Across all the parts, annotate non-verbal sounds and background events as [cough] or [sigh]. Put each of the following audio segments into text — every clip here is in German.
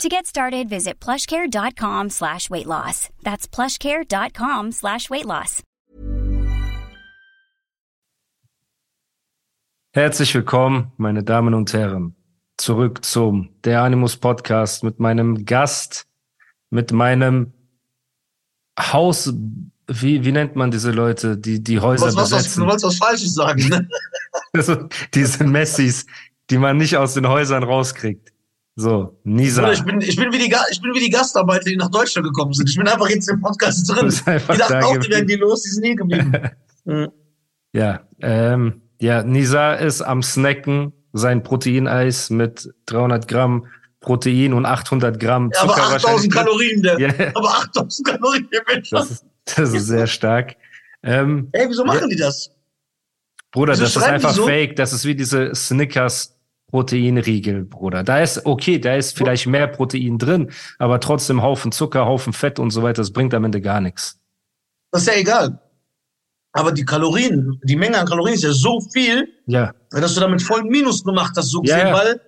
To get started, visit plushcare.com slash weight loss. That's plushcare.com slash weight loss. Herzlich willkommen, meine Damen und Herren, zurück zum Der Animus Podcast mit meinem Gast, mit meinem Haus, wie, wie nennt man diese Leute, die die Häuser was, was, besetzen? du wolltest was Falsches sagen, ne? [laughs] Also, diese Messis, die man nicht aus den Häusern rauskriegt. So, Nisa. Ich bin, ich bin wie die, ich bin wie die Gastarbeiter, die nach Deutschland gekommen sind. Ich bin einfach jetzt im Podcast drin. Die dachten da auch, die werden die los, die sind nie geblieben. Mhm. [laughs] Ja, ähm, ja, Nisa ist am Snacken sein Proteineis mit 300 Gramm Protein und 800 Gramm Ja, Zucker aber 8000 wahrscheinlich. Kalorien, der. Ja, [laughs] Aber 8000 Kalorien, der Mensch. das ist, das ist sehr stark. Ähm, Ey, wieso machen die das? Bruder, Wieso das ist einfach so? fake. Das ist wie diese Snickers Proteinriegel, Bruder. Da ist, okay, da ist vielleicht mehr Protein drin, aber trotzdem Haufen Zucker, Haufen Fett und so weiter. Das bringt am Ende gar nichts. Das ist ja egal. Aber die Kalorien, die Menge an Kalorien ist ja so viel, Ja, dass du damit voll Minus gemacht hast, so Ja, gesehen, weil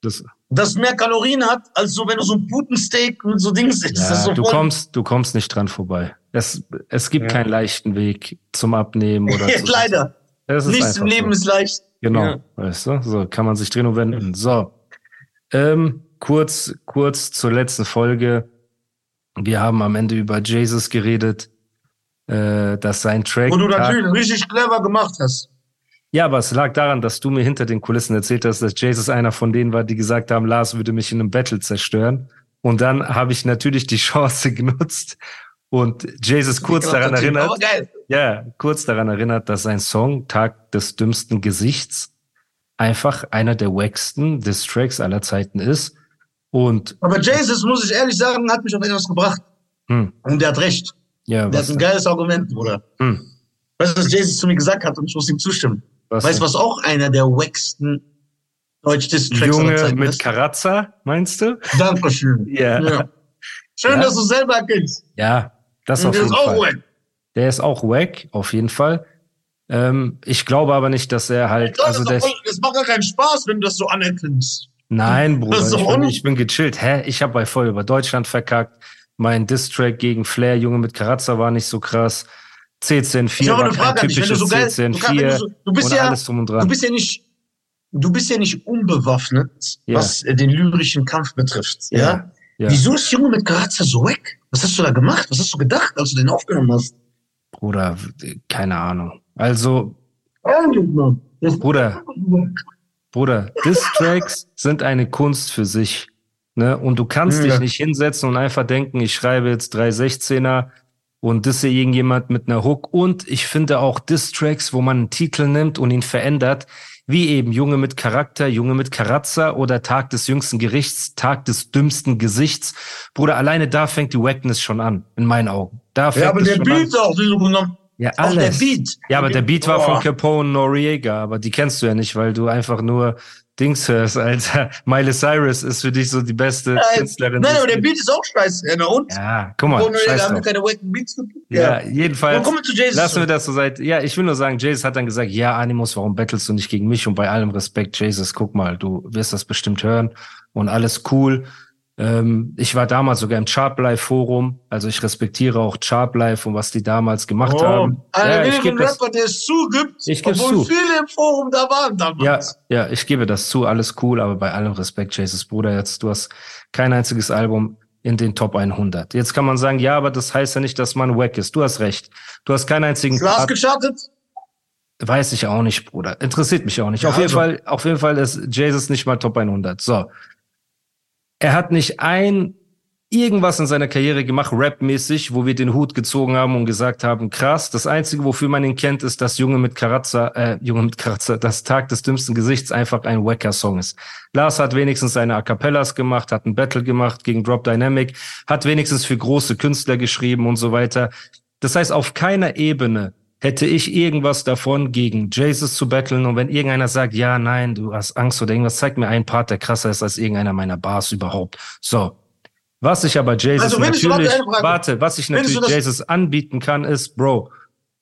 das, das mehr Kalorien hat, als so, wenn du so ein Putensteak mit so Dings isst. ja so du kommst, du kommst nicht dran vorbei. Es, es gibt Ja. keinen leichten Weg zum Abnehmen oder [laughs] leider. Nichts im Leben so. ist leicht. Genau, Ja. weißt du, so kann man sich drehen und wenden. So, ähm, kurz, kurz zur letzten Folge. Wir haben am Ende über Jesus geredet, äh, dass sein Track. Wo du natürlich richtig clever gemacht hast. ja, aber es lag daran, dass du mir hinter den Kulissen erzählt hast, dass Jesus einer von denen war, die gesagt haben, Lars würde mich in einem Battle zerstören. Und dann habe ich natürlich die [laughs] Chance genutzt und Jesus kurz daran erinnert. Geil. Ja, kurz daran erinnert, dass sein Song Tag des dümmsten Gesichts einfach einer der wacksten Distracks aller Zeiten ist. Und Aber Jesus, muss ich ehrlich sagen, hat mich auf etwas gebracht. hm, Und der hat recht. ja, Der hat ein geiles Argument, Bruder. hm, Weißt du, was Jesus zu mir gesagt hat? Und ich muss ihm zustimmen. was, Weißt du, was auch einer der wacksten Deutsch-Distracks aller Junge Zeiten mit ist? Karazza, meinst du? Dankeschön. Ja. Ja. Schön, Ja. dass du selber erkennst. Ja, das Und auf jeden ist auch Fall. wack. Der ist auch wack, auf jeden Fall. Ähm, ich glaube aber nicht, dass er halt, also das, voll, das macht gar keinen Spaß, wenn du das so anerkennst. nein, [laughs] Bruder, ich bin, ich bin gechillt. Hä? Ich habe bei voll über Deutschland verkackt. Mein Distrack gegen Flair, Junge mit Karazza war nicht so krass. CCN4 Ich habe war eine kein Frage an dich. Wenn du typisches so geil, du, kann, wenn CCN4 du, so, du bist ja, alles drum und du dran. bist ja nicht, du bist ja nicht unbewaffnet, Ja. was äh, den lyrischen Kampf betrifft. Ja. Ja. Wieso ist Junge mit Karazza so wack? Was hast du da gemacht? Was hast du gedacht, als du den aufgenommen hast? Bruder, keine Ahnung. Also, Bruder, Bruder, Distracks sind eine Kunst für sich. Ne? Und du kannst Ja. dich nicht hinsetzen und einfach denken, ich schreibe jetzt drei 16er und disse irgendjemand mit einer Hook. Und ich finde auch Distracks, wo man einen Titel nimmt und ihn verändert, wie eben Junge mit Charakter, Junge mit Karazza oder Tag des jüngsten Gerichts, Tag des dümmsten Gesichts. Bruder, alleine da fängt die Wackness schon an, in meinen Augen. Da Ja, aber der Beat auch, den du genommen an. Ja, Auch der alles. Beat. Ja, aber der Beat war von Capone Noriega, aber die kennst du ja nicht, weil du einfach nur Dings hörst, Alter. [laughs] Miley Cyrus ist für dich so die beste Nein, Künstlerin. nein aber der. Beat ist auch scheiße. Ja, na und? Ja, guck mal, scheiß haben keine wacken Beats. Ja, Und jedenfalls. kommen wir zu Jesus. Lassen wir das so seit. Ja, ich will nur sagen, Jesus hat dann gesagt, ja, Animus, warum bettelst du nicht gegen mich? Und bei allem Respekt, Jesus, guck mal, du wirst das bestimmt hören und alles cool. Ähm, ich war damals sogar im Chartlife-Forum, also ich respektiere auch Chartlife und was die damals gemacht Oh, haben. einer ja, ich wenigen gebe das, Rapper, der es zugibt, Ich obwohl zu. viele im Forum da waren ja, damals. ja, ich gebe das zu, alles cool, aber bei allem Respekt, Jesus Bruder, jetzt du hast kein einziges Album in den Top 100. Jetzt kann man sagen, ja, aber das heißt ja nicht, dass man wack ist. Du hast recht. Du hast keinen einzigen Part- geschartet? Weiß ich auch nicht, Bruder. Interessiert mich auch nicht. Ja, auf jeden also. Fall, auf jeden Fall ist Jesus nicht mal Top 100. So. Er hat nicht ein irgendwas in seiner Karriere gemacht, rapmäßig, wo wir den Hut gezogen haben und gesagt haben, krass. Das einzige, wofür man ihn kennt, ist, dass Junge mit Karazza, äh, Junge mit Karazza, das Tag des dümmsten Gesichts einfach ein wacker Song ist. Lars hat wenigstens seine A Cappellas gemacht, hat ein Battle gemacht gegen Drop Dynamic, hat wenigstens für große Künstler geschrieben und so weiter. Das heißt, auf keiner Ebene hätte ich irgendwas davon, gegen Jesus zu battlen. Und wenn irgendeiner sagt, ja, nein, du hast Angst oder irgendwas, zeig mir einen Part, der krasser ist als irgendeiner meiner Bars überhaupt. So. Was ich aber Jesus Also, natürlich, warte, warte, was ich natürlich Jesus anbieten kann, ist, Bro,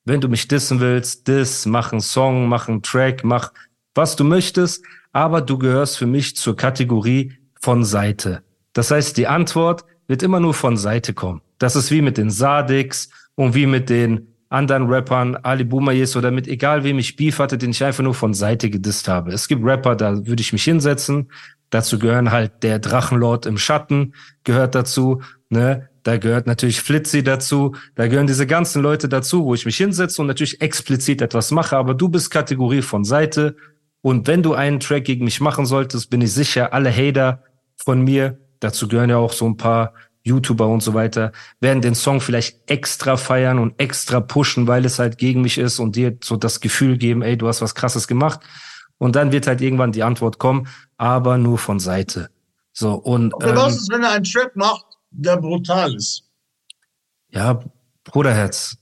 wenn du mich dissen willst, diss, mach einen Song, mach einen Track, mach was du möchtest, aber du gehörst für mich zur Kategorie von Seite. Das heißt, die Antwort wird immer nur von Seite kommen. Das ist wie mit den Sadiks und wie mit den anderen Rappern, Ali Boomayes oder mit egal wem ich Beef hatte, den ich einfach nur von Seite gedisst habe. Es gibt Rapper, da würde ich mich hinsetzen. Dazu gehören halt der Drachenlord im Schatten, gehört dazu, ne? Da gehört natürlich Flitzy dazu, da gehören diese ganzen Leute dazu, wo ich mich hinsetze und natürlich explizit etwas mache, aber du bist Kategorie von Seite. Und wenn du einen Track gegen mich machen solltest, bin ich sicher, alle Hater von mir, dazu gehören ja auch so ein paar YouTuber und so weiter, werden den Song vielleicht extra feiern und extra pushen, weil es halt gegen mich ist und dir so das Gefühl geben, ey, du hast was krasses gemacht. Und dann wird halt irgendwann die Antwort kommen, aber nur von Seite. So, und Okay, was ähm, ist, wenn er einen Track macht, der brutal ist? ja, Bruderherz.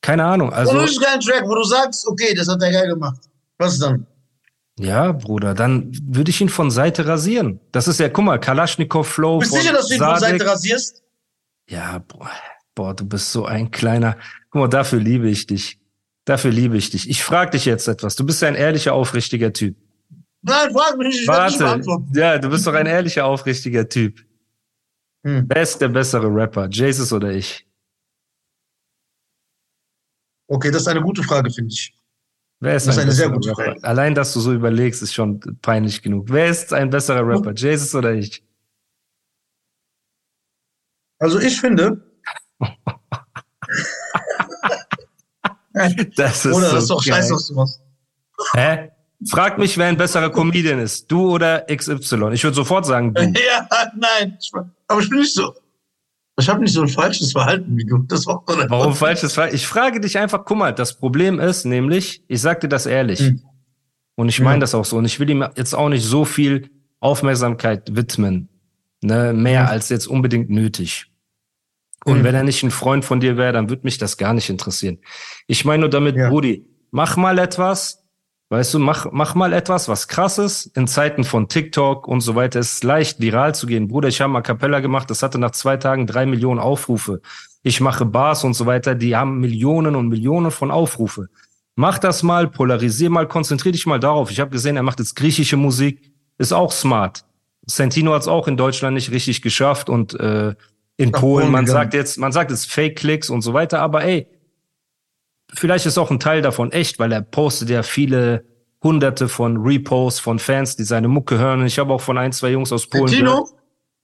Keine Ahnung. Also, Also, Oder ist kein Track, wo du sagst, okay, das hat er geil gemacht. Was dann? Ja, Bruder, dann würde ich ihn von Seite rasieren. Das ist ja, guck mal, Kalaschnikow-Flow Bist du von sicher, dass du ihn von Sadek. Seite rasierst? Ja, boah, boah, du bist so ein kleiner. Guck mal, dafür liebe ich dich. Dafür liebe ich dich. Ich frage dich jetzt etwas. Du bist ja ein ehrlicher, aufrichtiger Typ. Nein, frag mich nicht, ich nicht Warte. beantworten. Ja, du bist doch ein ehrlicher, aufrichtiger Typ. Hm. Wer ist der bessere Rapper? Jesus oder ich? Okay, das ist eine gute Frage, finde ich. Wer ist, Das ist ein eine sehr gute Rapper? Frage. Allein, dass du so überlegst, ist schon peinlich genug. Wer ist ein besserer Rapper? Jesus oder ich? Also ich finde, [laughs] Das ist oder so das ist doch geil. scheiße, was du machst. Hä? Frag mich, wer ein besserer Comedian ist. Du oder XY? Ich würde sofort sagen, du. [laughs] Ja, nein. Aber ich bin nicht so. Ich habe nicht so ein falsches Verhalten wie du. Das war Warum falsches Frage? Ich frage dich einfach, guck mal, das Problem ist nämlich, ich sag dir das ehrlich. Hm. Und ich Ja. meine das auch so. Und ich will ihm jetzt auch nicht so viel Aufmerksamkeit widmen. Ne, mehr Mhm. als jetzt unbedingt nötig. Und Mhm. wenn er nicht ein Freund von dir wäre, dann würde mich das gar nicht interessieren. Ich meine nur damit, Ja. Brudi, mach mal etwas, weißt du, mach, mach mal etwas, was krasses. In Zeiten von TikTok und so weiter ist es leicht, viral zu gehen. Bruder, ich habe mal Capella gemacht, das hatte nach zwei Tagen drei Millionen Aufrufe. Ich mache Bars und so weiter, die haben Millionen und Millionen von Aufrufe. Mach das mal, polarisier mal, konzentrier dich mal darauf. Ich habe gesehen, er macht jetzt griechische Musik, ist auch smart. Santino hat es auch in Deutschland nicht richtig geschafft und äh, in Polen, man sagt jetzt, man sagt jetzt Fake-Klicks und so weiter, aber ey, vielleicht ist auch ein Teil davon echt, weil er postet ja viele hunderte von Reposts von Fans, die seine Mucke hören. Ich habe auch von ein, zwei Jungs aus Polen gehört. Tino?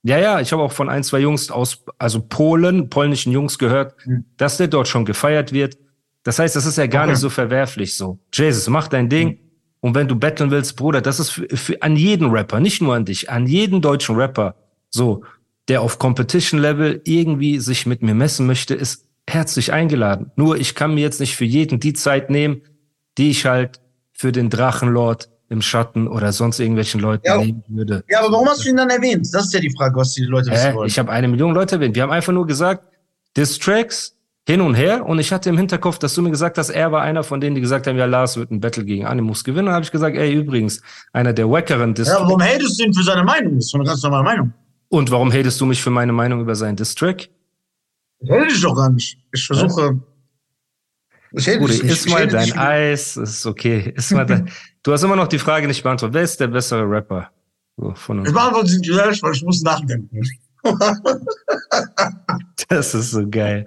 Ja, ja, ich habe auch von ein, zwei Jungs aus, also Polen, polnischen Jungs gehört, Hm. dass der dort schon gefeiert wird. Das heißt, das ist ja gar Okay. nicht so verwerflich so. Jesus, mach dein Ding. Und wenn du betteln willst, Bruder, das ist für, für, an jeden Rapper, nicht nur an dich, an jeden deutschen Rapper, so, der auf Competition-Level irgendwie sich mit mir messen möchte, ist herzlich eingeladen. Nur ich kann mir jetzt nicht für jeden die Zeit nehmen, die ich halt für den Drachenlord im Schatten oder sonst irgendwelchen Leuten Ja. nehmen würde. Ja, aber warum hast du ihn dann erwähnt? Das ist ja die Frage, was die Leute wissen Hä? wollen. Ich habe eine Million Leute erwähnt. Wir haben einfach nur gesagt, Distracks hin und her. Und ich hatte im Hinterkopf, dass du mir gesagt hast, er war einer von denen, die gesagt haben, ja, Lars wird ein Battle gegen Animus gewinnen. Und habe ich gesagt, ey, übrigens, einer der wackeren ja, Distracks. warum hatest du ihn für seine Meinung? Das ist eine ganz normale Meinung. und warum hatest du mich für meine Meinung über seinen Distrack? Ich hate dich doch gar nicht. Ich versuche. Ich Bruder, dich nicht. iss Ich mal dein dich. Eis, ist okay. Iss mal dein, [laughs] du hast immer noch die Frage nicht beantwortet. Wer ist der bessere Rapper? So, von uns. Ich beantworte sie gleich, weil ich muss nachdenken. [laughs] Das ist so geil.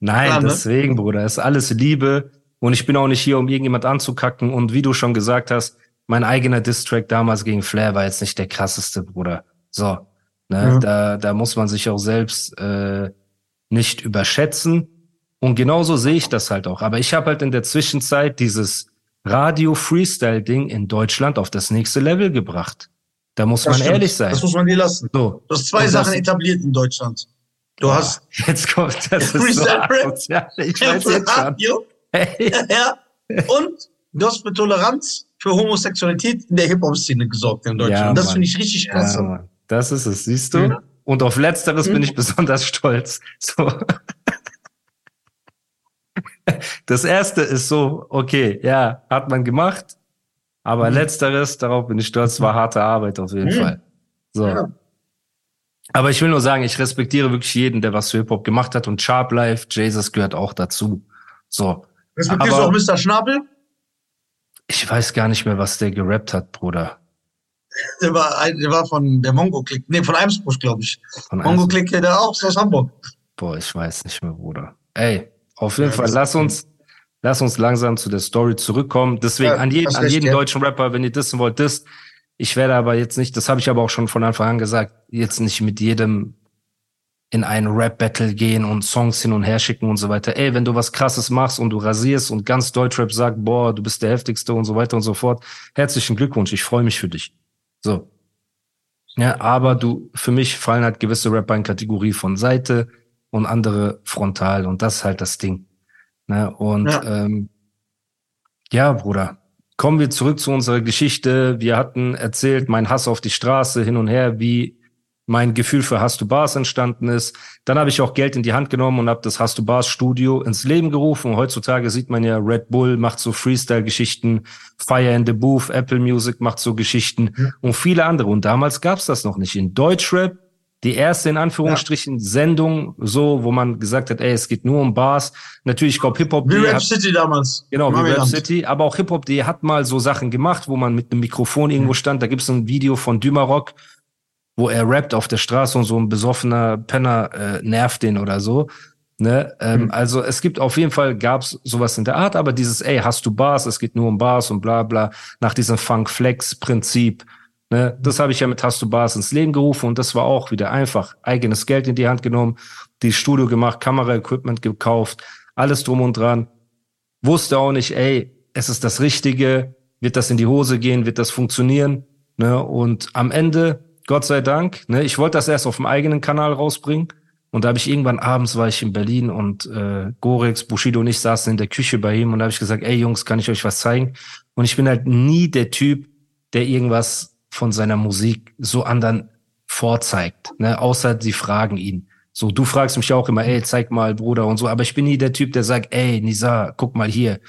Nein, Ja, ne? deswegen, Bruder, ist alles Liebe. Und ich bin auch nicht hier, um irgendjemand anzukacken. Und wie du schon gesagt hast, mein eigener Distrack damals gegen Flair war jetzt nicht der krasseste, Bruder. So, ne, Ja. da, da muss man sich auch selbst äh, nicht überschätzen. Und genauso sehe ich das halt auch. Aber ich habe halt in der Zwischenzeit dieses Radio-Freestyle-Ding in Deutschland auf das nächste Level gebracht. Da muss Das man stimmt. ehrlich sein. Das muss man dir lassen. So, Du hast zwei das- Sachen etabliert in Deutschland. Du Boah, hast jetzt kommt das ist so Freestyle Rap. asozial. Ich weiß jetzt. Radio, Hey. [laughs] ja, und du hast für Toleranz für Homosexualität in der Hip-Hop-Szene gesorgt in Deutschland. Ja, das finde ich richtig krass. Ja. Das ist es, siehst du? Ja. Und auf letzteres Mhm. bin ich besonders stolz. So. das erste ist so, okay, ja, hat man gemacht. Aber mhm. letzteres, darauf bin ich stolz, war harte Arbeit auf jeden mhm. Fall. So. Ja. Aber ich will nur sagen, ich respektiere wirklich jeden, der was für Hip-Hop gemacht hat und Sharp Life, Jesus gehört auch dazu. So. Respektierst du auch Mr. Schnabel? Ich weiß gar nicht mehr, was der gerappt hat, Bruder. Der war, der war von der Mongo-Click, nee, von Eimsbusch, glaube ich. Mongo-Click, der auch aus Hamburg. Boah, ich weiß nicht mehr, Bruder. Ey, auf jeden ja, Fall, lass uns, lass uns langsam zu der Story zurückkommen. Deswegen ja, an, jeden, an jeden deutschen Rapper, wenn ihr dissen wollt, disst. Ich werde aber jetzt nicht, das habe ich aber auch schon von Anfang an gesagt, jetzt nicht mit jedem in ein Rap-Battle gehen und Songs hin und her schicken und so weiter. Ey, wenn du was krasses machst und du rasierst und ganz Deutschrap sagt, boah, du bist der heftigste und so weiter und so fort, herzlichen Glückwunsch, ich freue mich für dich. So. Ja, aber du, für mich fallen halt gewisse Rapper in Kategorie von Seite und andere frontal und das ist halt das Ding. Ne? Und ja. Ähm, ja, Bruder, kommen wir zurück zu unserer Geschichte. Wir hatten erzählt, mein Hass auf die Straße hin und her, wie mein Gefühl für Hast du Bars entstanden ist. Dann habe ich auch Geld in die Hand genommen und habe das Hast du Bars Studio ins Leben gerufen. Und heutzutage sieht man ja, Red Bull macht so Freestyle-Geschichten, Fire in the Booth, Apple Music macht so Geschichten ja. und viele andere. Und damals gab's das noch nicht. In Deutschrap die erste in Anführungsstrichen ja. Sendung, so, wo man gesagt hat, ey, es geht nur um Bars. Natürlich, ich glaube, Hip-Hop. Wie Rap hat, City damals. Genau, wie Rap City. Aber auch Hip-Hop, die hat mal so Sachen gemacht, wo man mit einem Mikrofon irgendwo stand. Da gibt's ein Video von Dümarock, wo er rappt auf der Straße und so ein besoffener Penner äh, nervt den oder so. Ne? Ähm, mhm. Also es gibt auf jeden Fall, gab's sowas in der Art, aber dieses, ey, hast du Bars, es geht nur um Bars und bla bla, nach diesem Funk-Flex-Prinzip Ne, das habe ich ja mit Hast du Bars ins Leben gerufen und das war auch wieder einfach. Eigenes Geld in die Hand genommen, die Studio gemacht, Kameraequipment gekauft, alles drum und dran. Wusste auch nicht, ey, es ist das Richtige, wird das in die Hose gehen, wird das funktionieren. Ne? Und am Ende, Gott sei Dank, ne, ich wollte das erst auf dem eigenen Kanal rausbringen. Und da habe ich irgendwann abends war ich in Berlin und äh, Gorex, Bushido und ich saßen in der Küche bei ihm und da habe ich gesagt, ey Jungs, kann ich euch was zeigen? Und ich bin halt nie der Typ, der irgendwas von seiner Musik so anderen vorzeigt, ne? außer sie fragen ihn. So, du fragst mich auch immer, ey, zeig mal, Bruder und so, aber ich bin nie der Typ, der sagt, ey, Nisa, guck mal hier,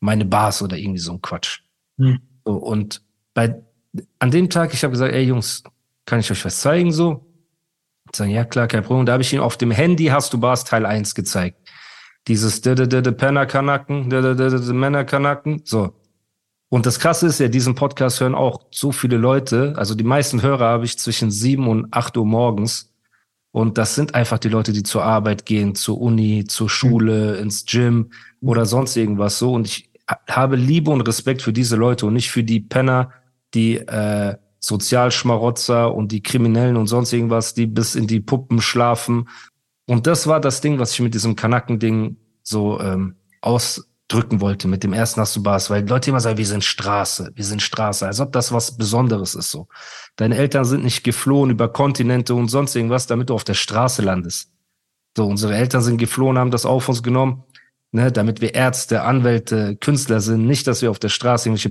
meine Bars oder irgendwie so ein Quatsch. Hm. So, und bei, an dem Tag, ich habe gesagt, ey, Jungs, kann ich euch was zeigen, so? Sagen, ja, klar, kein Problem. Da habe ich ihn auf dem Handy, hast du Bars Teil 1 gezeigt. Dieses Penner-Kanacken, Männer-Kanacken, so. Und das Krasse ist ja, diesen Podcast hören auch so viele Leute. Also die meisten Hörer habe ich zwischen sieben und acht Uhr morgens. Und das sind einfach die Leute, die zur Arbeit gehen, zur Uni, zur Schule, ins Gym oder sonst irgendwas so. Und ich habe Liebe und Respekt für diese Leute und nicht für die Penner, die äh, Sozialschmarotzer und die Kriminellen und sonst irgendwas, die bis in die Puppen schlafen. Und das war das Ding, was ich mit diesem Kanacken-Ding so ähm, aus drücken wollte mit dem ersten Bars, weil Leute immer sagen, wir sind Straße, wir sind Straße, als ob das was Besonderes ist so. Deine Eltern sind nicht geflohen über Kontinente und sonst irgendwas, damit du auf der Straße landest. So, unsere Eltern sind geflohen, haben das auf uns genommen, ne, damit wir Ärzte, Anwälte, Künstler sind, nicht, dass wir auf der Straße irgendwelche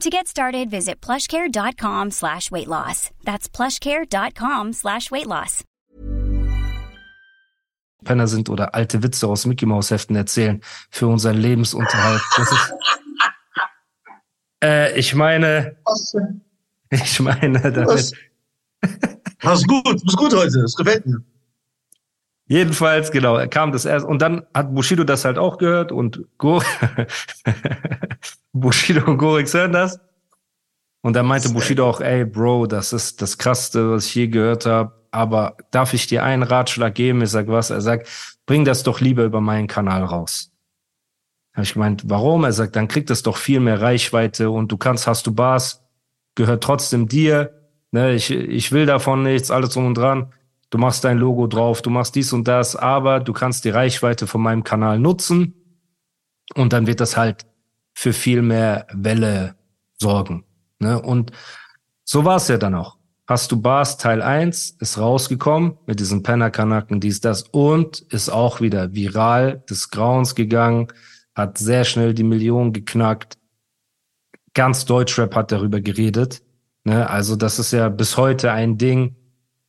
To get started, visit plushcare.com slash weight loss. That's plushcare.com slash weight loss. Penner sind oder alte Witze aus Mickey Mouse Heften erzählen für unseren Lebensunterhalt. Das ist, äh, ich meine, ich meine, damit. Ist gut, das ist gut heute, das gefällt mir. Jedenfalls, genau, kam das erst und dann hat Bushido das halt auch gehört und Go [laughs] Bushido und Gorix hören das. Und dann meinte Bushido auch, ey, Bro, das ist das Krasseste, was ich je gehört habe. Aber darf ich dir einen Ratschlag geben? Ich sag was? Er sagt, bring das doch lieber über meinen Kanal raus. Habe ich gemeint, warum? Er sagt, dann kriegt es doch viel mehr Reichweite und du kannst, hast du Bars, gehört trotzdem dir. Ne, ich, ich will davon nichts, alles drum und dran. Du machst dein Logo drauf, du machst dies und das, aber du kannst die Reichweite von meinem Kanal nutzen und dann wird das halt für viel mehr Welle sorgen. Ne? Und so war es ja dann auch. Hast du Bars Teil 1 ist rausgekommen mit diesen Pennerkanaken, dies, das und ist auch wieder viral des Grauens gegangen, hat sehr schnell die Millionen geknackt. Ganz Deutschrap hat darüber geredet. Ne? Also das ist ja bis heute ein Ding.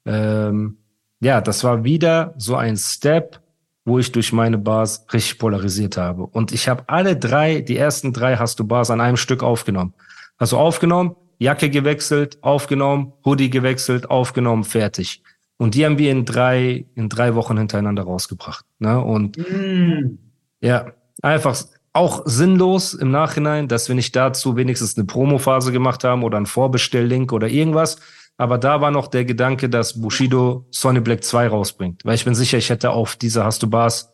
Ähm, ja, das war wieder so ein Step, wo ich durch meine Bars richtig polarisiert habe. Und ich habe alle drei, die ersten drei hast du Bars an einem Stück aufgenommen. Also aufgenommen, Jacke gewechselt, aufgenommen, Hoodie gewechselt, aufgenommen, fertig. Und die haben wir in drei, in drei Wochen hintereinander rausgebracht. Ne? Und mm. ja, einfach auch sinnlos im Nachhinein, dass wir nicht dazu wenigstens eine Promophase gemacht haben oder einen Vorbestelllink oder irgendwas. Aber da war noch der Gedanke, dass Bushido Sonny Black 2 rausbringt. Weil ich bin sicher, ich hätte auf diese Hast du Bars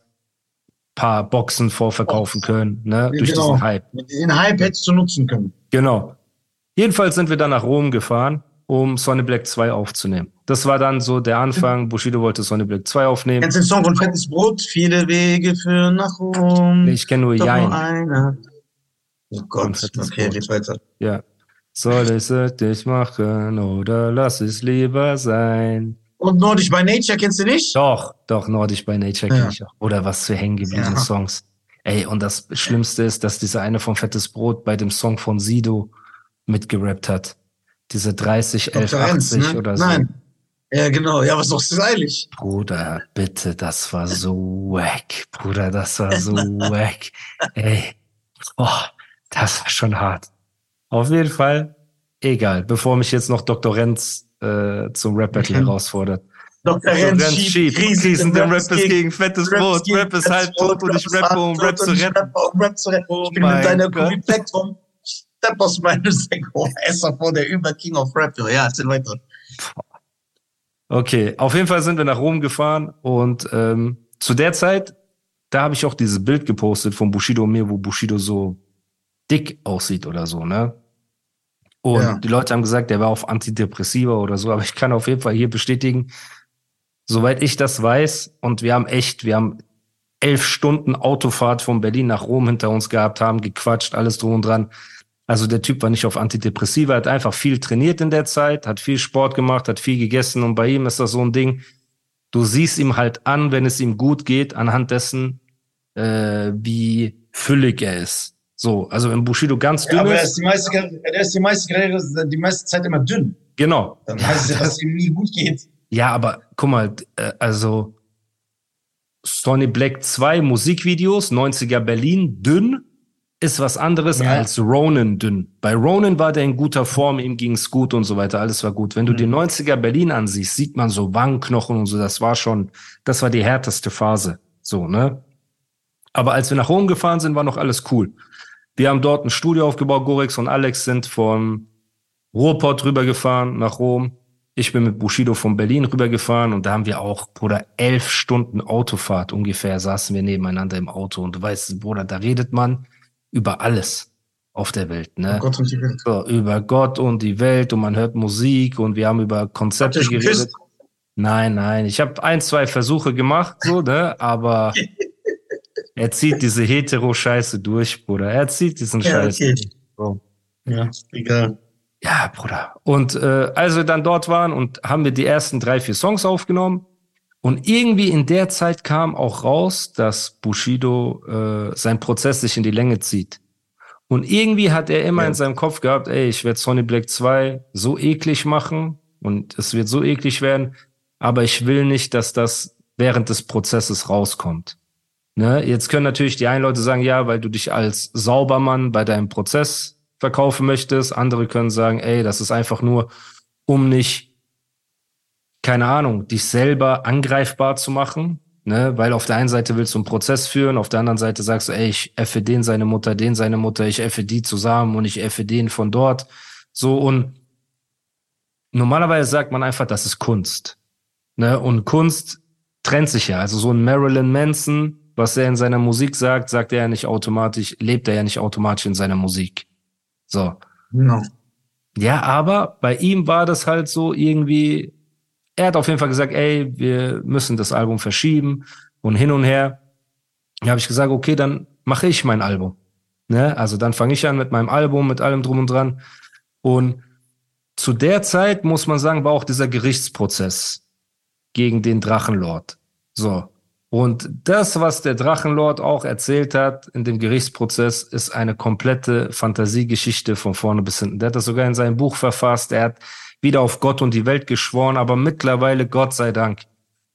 paar Boxen vorverkaufen können, ne? Ja, durch genau. diesen Hype. Den Hype hättest du nutzen können. Genau. Jedenfalls sind wir dann nach Rom gefahren, um Sonny Black 2 aufzunehmen. Das war dann so der Anfang. Bushido wollte Sonny Black 2 aufnehmen. Kennst du den Song von Fettes Brot? Viele Wege führen nach Rom. Nee, ich kenne nur Jein. Oh Gott, okay, red weiter. Ja. Soll ich es dich machen oder lass es lieber sein? Und Nordisch by Nature kennst du nicht? Doch, doch, Nordisch by Nature Ja. ich auch. Oder was für hängengebliebene Ja. Songs. Ey, und das Schlimmste ist, dass dieser eine von Fettes Brot bei dem Song von Sido mitgerappt hat. Diese 30, 11, Dr. Renz, 80 ne? oder so. Nein. Ja, genau. Ja, was doch stylisch. Bruder, bitte, das war so wack. Bruder, das war so [laughs] wack. Ey, oh, das war schon hart. Auf jeden Fall, egal, bevor mich jetzt noch Dr. Renz äh, zum Rap-Battle Okay. herausfordert. Dr. Renz Renz schiebt Krisen, der Rap ist gegen fettes Raps Brot. gegen Rap ist fettes halb tot Brot, und ich Rap ist rappe, halb um tot Rap und zu ich retten. rappe, um Rap zu retten. Oh ich bin mit deiner Gott. Kombi-Plattform. Step aus meinem Sektor. [laughs] SAV, der Über-King of Rap. Ja, erzähl weiter. Okay, auf jeden Fall sind wir nach Rom gefahren und ähm, zu der Zeit, da habe ich auch dieses Bild gepostet von Bushido und mir, wo Bushido so dick aussieht oder so, ne? Und Ja. die Leute haben gesagt, der war auf Antidepressiva oder so, aber ich kann auf jeden Fall hier bestätigen, soweit ich das weiß, und wir haben echt, wir haben elf Stunden Autofahrt von Berlin nach Rom hinter uns gehabt, haben gequatscht, alles drum und dran. Also der Typ war nicht auf Antidepressiva, hat einfach viel trainiert in der Zeit, hat viel Sport gemacht, hat viel gegessen und bei ihm ist das so ein Ding, du siehst ihm halt an, wenn es ihm gut geht, anhand dessen, äh, wie füllig er ist. So, also wenn Bushido ganz dünn Ja, aber er ist, ist die meiste, er ist die meiste Karriere, die meiste Zeit immer dünn. genau. Dann heißt es, dass ihm nie gut geht. Ja, aber guck mal, äh, also Sonny Black 2 Musikvideos, 90er Berlin, dünn, ist was anderes Ja. als Ronan dünn. Bei Ronan war der in guter Form, ihm ging's gut und so weiter, alles war gut. Wenn du Mhm. die 90er Berlin ansiehst, sieht man so Wangenknochen und so, das war schon, das war die härteste Phase, so, ne? Aber als wir nach Rom gefahren sind, war noch alles cool. Wir haben dort ein Studio aufgebaut, Gorex und Alex sind vom Ruhrpott rübergefahren nach Rom. Ich bin mit Bushido von Berlin rübergefahren und da haben wir auch, Bruder, elf Stunden Autofahrt ungefähr saßen wir nebeneinander im Auto und du weißt, Bruder, da redet man über alles auf der Welt, ne? Oh Gott und die Welt. So, über Gott und die Welt und man hört Musik und wir haben über Konzepte geredet. Nein, nein, ich habe ein, zwei Versuche gemacht, so, ne, aber [laughs] er zieht diese hetero-Scheiße durch, Bruder. Er zieht diesen Ja, Scheiß. okay. durch. So. Ja, egal. Ja, Bruder. Und äh, als wir dann dort waren und haben wir die ersten drei, vier Songs aufgenommen. Und irgendwie in der Zeit kam auch raus, dass Bushido äh, sein Prozess sich in die Länge zieht. Und irgendwie hat er immer Ja. in seinem Kopf gehabt, ey, ich werde Sonny Black 2 so eklig machen und es wird so eklig werden, aber ich will nicht, dass das während des Prozesses rauskommt. Ne? Jetzt können natürlich die einen Leute sagen, ja, weil du dich als Saubermann bei deinem Prozess verkaufen möchtest. Andere können sagen, ey, das ist einfach nur, um nicht, keine Ahnung, dich selber angreifbar zu machen. Ne? Weil auf der einen Seite willst du einen Prozess führen, auf der anderen Seite sagst du, ey, ich effe den seine Mutter, den seine Mutter, ich effe die zusammen und ich effe den von dort. So und normalerweise sagt man einfach, das ist Kunst. Ne? Und Kunst trennt sich ja. Also so ein Marilyn Manson, was er in seiner Musik sagt, sagt er ja nicht automatisch, lebt er ja nicht automatisch in seiner Musik. So. No. Ja, aber bei ihm war das halt so irgendwie, er hat auf jeden Fall gesagt, ey, wir müssen das Album verschieben und hin und her. Da habe ich gesagt, okay, dann mache ich mein Album. Ne? Also dann fange ich an mit meinem Album, mit allem drum und dran. Und zu der Zeit, muss man sagen, war auch dieser Gerichtsprozess gegen den Drachenlord. So. Und das, was der Drachenlord auch erzählt hat in dem Gerichtsprozess, ist eine komplette Fantasiegeschichte von vorne bis hinten. Der hat das sogar in seinem Buch verfasst. Er hat wieder auf Gott und die Welt geschworen, aber mittlerweile, Gott sei Dank,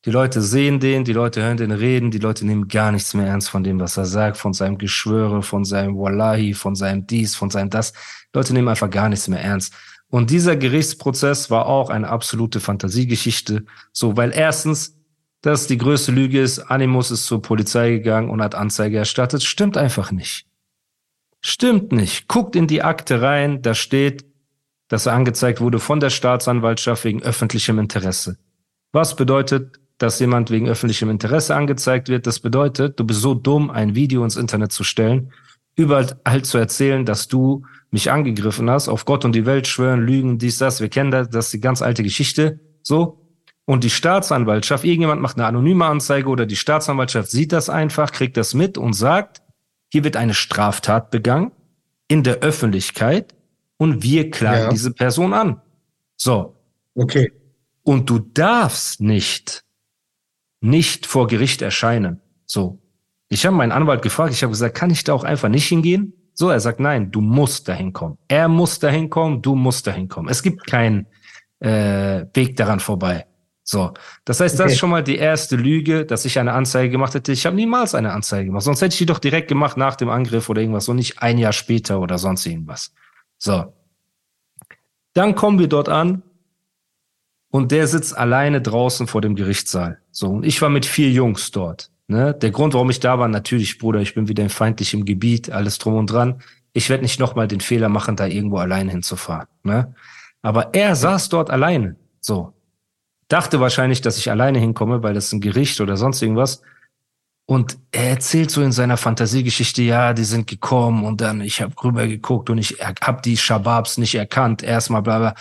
die Leute sehen den, die Leute hören den reden, die Leute nehmen gar nichts mehr ernst von dem, was er sagt, von seinem Geschwöre, von seinem Wallahi, von seinem dies, von seinem das. Die Leute nehmen einfach gar nichts mehr ernst. Und dieser Gerichtsprozess war auch eine absolute Fantasiegeschichte. So, weil erstens dass die größte Lüge ist, Animus ist zur Polizei gegangen und hat Anzeige erstattet. Stimmt einfach nicht. Stimmt nicht. Guckt in die Akte rein, da steht, dass er angezeigt wurde von der Staatsanwaltschaft wegen öffentlichem Interesse. Was bedeutet, dass jemand wegen öffentlichem Interesse angezeigt wird? Das bedeutet, du bist so dumm, ein Video ins Internet zu stellen, überall halt zu erzählen, dass du mich angegriffen hast, auf Gott und die Welt schwören, lügen, dies, das. Wir kennen das, das ist die ganz alte Geschichte. So, und die Staatsanwaltschaft, irgendjemand macht eine anonyme Anzeige oder die Staatsanwaltschaft sieht das einfach, kriegt das mit und sagt, hier wird eine Straftat begangen in der Öffentlichkeit und wir klagen ja. diese Person an. So. Okay. Und du darfst nicht, nicht vor Gericht erscheinen. So. Ich habe meinen Anwalt gefragt, ich habe gesagt, kann ich da auch einfach nicht hingehen? So, er sagt, nein, du musst dahin kommen. Er muss dahin kommen, du musst dahin kommen. Es gibt keinen äh, Weg daran vorbei. So, das heißt, das ist schon mal die erste Lüge, dass ich eine Anzeige gemacht hätte. Ich habe niemals eine Anzeige gemacht. Sonst hätte ich die doch direkt gemacht nach dem Angriff oder irgendwas und nicht ein Jahr später oder sonst irgendwas. So. Dann kommen wir dort an und der sitzt alleine draußen vor dem Gerichtssaal. So, und ich war mit vier Jungs dort. Ne? Der Grund, warum ich da war, natürlich, Bruder, ich bin wieder in feindlichem Gebiet, alles drum und dran. Ich werde nicht nochmal den Fehler machen, da irgendwo alleine hinzufahren. Ne? Aber er saß dort alleine. So dachte wahrscheinlich, dass ich alleine hinkomme, weil das ein Gericht oder sonst irgendwas. Und er erzählt so in seiner Fantasiegeschichte, ja, die sind gekommen und dann, ich habe rüber geguckt und ich hab die Shababs nicht erkannt. Erstmal bla bla.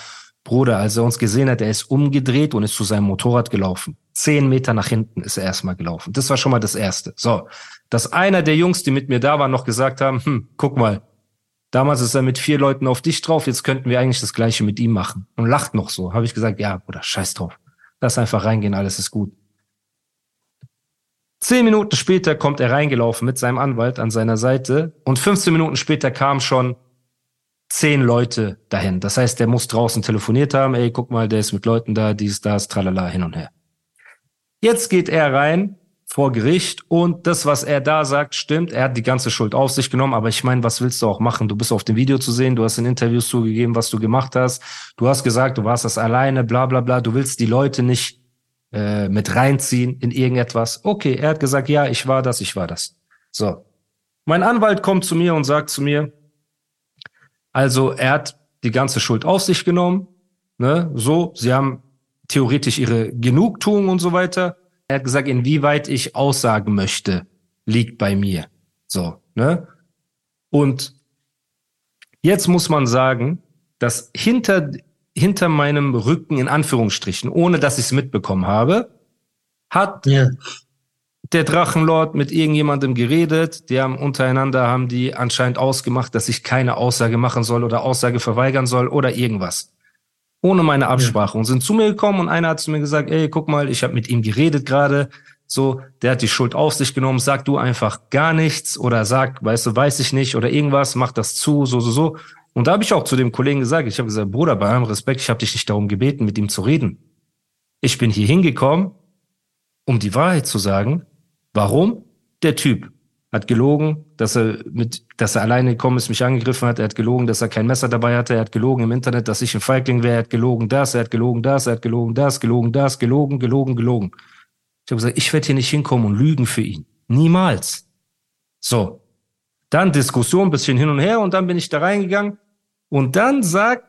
Bruder, als er uns gesehen hat, er ist umgedreht und ist zu seinem Motorrad gelaufen. Zehn Meter nach hinten ist er erstmal gelaufen. Das war schon mal das Erste. So, dass einer der Jungs, die mit mir da waren, noch gesagt haben, hm, guck mal, damals ist er mit vier Leuten auf dich drauf, jetzt könnten wir eigentlich das Gleiche mit ihm machen. Und lacht noch so. Habe ich gesagt, ja, Bruder, scheiß drauf. Lass einfach reingehen, alles ist gut. Zehn Minuten später kommt er reingelaufen mit seinem Anwalt an seiner Seite und 15 Minuten später kamen schon zehn Leute dahin. Das heißt, der muss draußen telefoniert haben, ey, guck mal, der ist mit Leuten da, dies, das, tralala, hin und her. Jetzt geht er rein vor Gericht und das, was er da sagt, stimmt. Er hat die ganze Schuld auf sich genommen, aber ich meine, was willst du auch machen? Du bist auf dem Video zu sehen, du hast in Interviews zugegeben, was du gemacht hast. Du hast gesagt, du warst das alleine, bla bla bla. Du willst die Leute nicht äh, mit reinziehen in irgendetwas. Okay, er hat gesagt, ja, ich war das, ich war das. So. Mein Anwalt kommt zu mir und sagt zu mir, also er hat die ganze Schuld auf sich genommen, ne, so, sie haben theoretisch ihre Genugtuung und so weiter. Er hat gesagt, inwieweit ich aussagen möchte, liegt bei mir. So, ne? Und jetzt muss man sagen, dass hinter, hinter meinem Rücken, in Anführungsstrichen, ohne dass ich es mitbekommen habe, hat ja. der Drachenlord mit irgendjemandem geredet. Die haben untereinander, haben die anscheinend ausgemacht, dass ich keine Aussage machen soll oder Aussage verweigern soll oder irgendwas ohne meine Absprache und sind zu mir gekommen und einer hat zu mir gesagt, ey, guck mal, ich habe mit ihm geredet gerade, so, der hat die Schuld auf sich genommen, sag du einfach gar nichts oder sag, weißt du, weiß ich nicht oder irgendwas, mach das zu, so, so, so. Und da habe ich auch zu dem Kollegen gesagt, ich habe gesagt, Bruder, bei allem Respekt, ich habe dich nicht darum gebeten, mit ihm zu reden. Ich bin hier hingekommen, um die Wahrheit zu sagen. Warum? Der Typ hat gelogen, dass er mit, dass er alleine gekommen ist, mich angegriffen hat. Er hat gelogen, dass er kein Messer dabei hatte. Er hat gelogen im Internet, dass ich ein Feigling wäre. Er hat gelogen das, er hat gelogen das, er hat gelogen das, gelogen das, gelogen, gelogen, gelogen. Ich habe gesagt, ich werde hier nicht hinkommen und lügen für ihn. Niemals. So. Dann Diskussion, bisschen hin und her und dann bin ich da reingegangen und dann sagt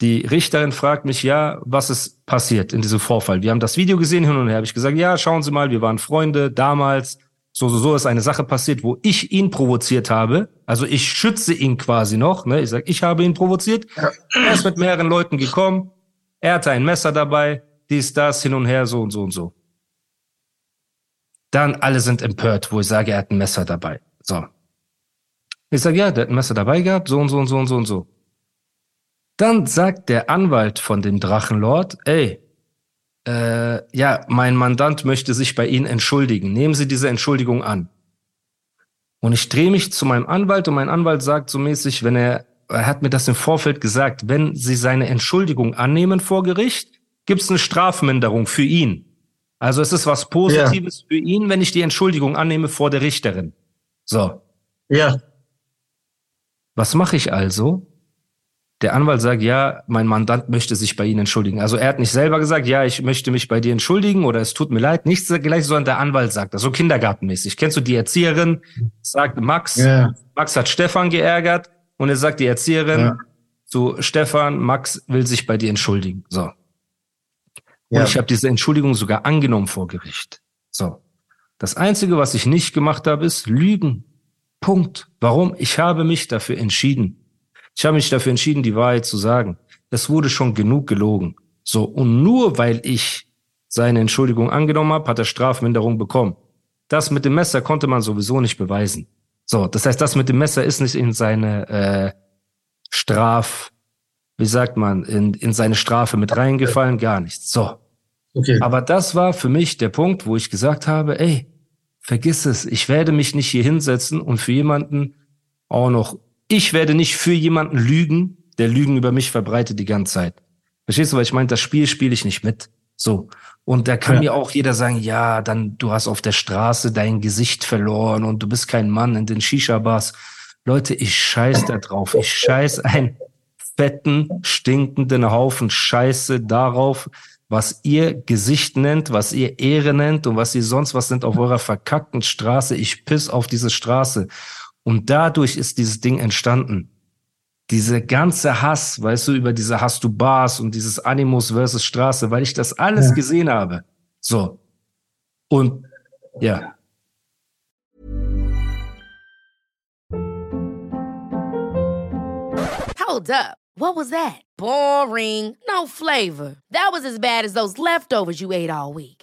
die Richterin fragt mich, ja, was ist passiert in diesem Vorfall? Wir haben das Video gesehen hin und her. Habe ich gesagt, ja, schauen Sie mal, wir waren Freunde damals. So, so, so ist eine Sache passiert, wo ich ihn provoziert habe. Also ich schütze ihn quasi noch. Ne? Ich sage, ich habe ihn provoziert. Er ist mit mehreren Leuten gekommen. Er hatte ein Messer dabei. Dies, das, hin und her, so und so und so. Dann alle sind empört, wo ich sage, er hat ein Messer dabei. So. Ich sage, ja, der hat ein Messer dabei gehabt, so und so und so und so und so. Dann sagt der Anwalt von dem Drachenlord, ey, äh, ja, mein Mandant möchte sich bei Ihnen entschuldigen. Nehmen Sie diese Entschuldigung an. Und ich drehe mich zu meinem Anwalt und mein Anwalt sagt so mäßig, wenn er, er hat mir das im Vorfeld gesagt, wenn Sie seine Entschuldigung annehmen vor Gericht, gibt es eine Strafminderung für ihn. Also es ist was Positives ja. für ihn, wenn ich die Entschuldigung annehme vor der Richterin. So. Ja. Was mache ich also? Der Anwalt sagt, ja, mein Mandant möchte sich bei Ihnen entschuldigen. Also er hat nicht selber gesagt, ja, ich möchte mich bei dir entschuldigen oder es tut mir leid. Nichts gleich, sondern der Anwalt sagt das, so kindergartenmäßig. Kennst du die Erzieherin? Sagt Max, ja. Max hat Stefan geärgert und er sagt die Erzieherin ja. zu Stefan, Max will sich bei dir entschuldigen. So. Und ja. ich habe diese Entschuldigung sogar angenommen vor Gericht. So. Das Einzige, was ich nicht gemacht habe, ist Lügen. Punkt. Warum? Ich habe mich dafür entschieden. Ich habe mich dafür entschieden, die Wahrheit zu sagen. Es wurde schon genug gelogen. So, und nur weil ich seine Entschuldigung angenommen habe, hat er Strafminderung bekommen. Das mit dem Messer konnte man sowieso nicht beweisen. So, das heißt, das mit dem Messer ist nicht in seine äh, Straf, wie sagt man, in, in seine Strafe mit reingefallen, gar nichts. So. Okay. Aber das war für mich der Punkt, wo ich gesagt habe, ey, vergiss es, ich werde mich nicht hier hinsetzen und für jemanden auch noch ich werde nicht für jemanden lügen, der Lügen über mich verbreitet die ganze Zeit. Verstehst du, weil ich meine, das Spiel spiele ich nicht mit. So. Und da kann ja. mir auch jeder sagen, ja, dann du hast auf der Straße dein Gesicht verloren und du bist kein Mann in den Shisha-Bars. Leute, ich scheiß da drauf. Ich scheiß einen fetten, stinkenden Haufen Scheiße darauf, was ihr Gesicht nennt, was ihr Ehre nennt und was ihr sonst was nennt auf eurer verkackten Straße. Ich piss auf diese Straße. Und dadurch ist dieses Ding entstanden. Diese ganze Hass, weißt du, über diese Hast du Bars und dieses Animus versus Straße, weil ich das alles ja. gesehen habe. So. Und ja. Hold up. What was that? Boring. No flavor. That was as bad as those leftovers you ate all week.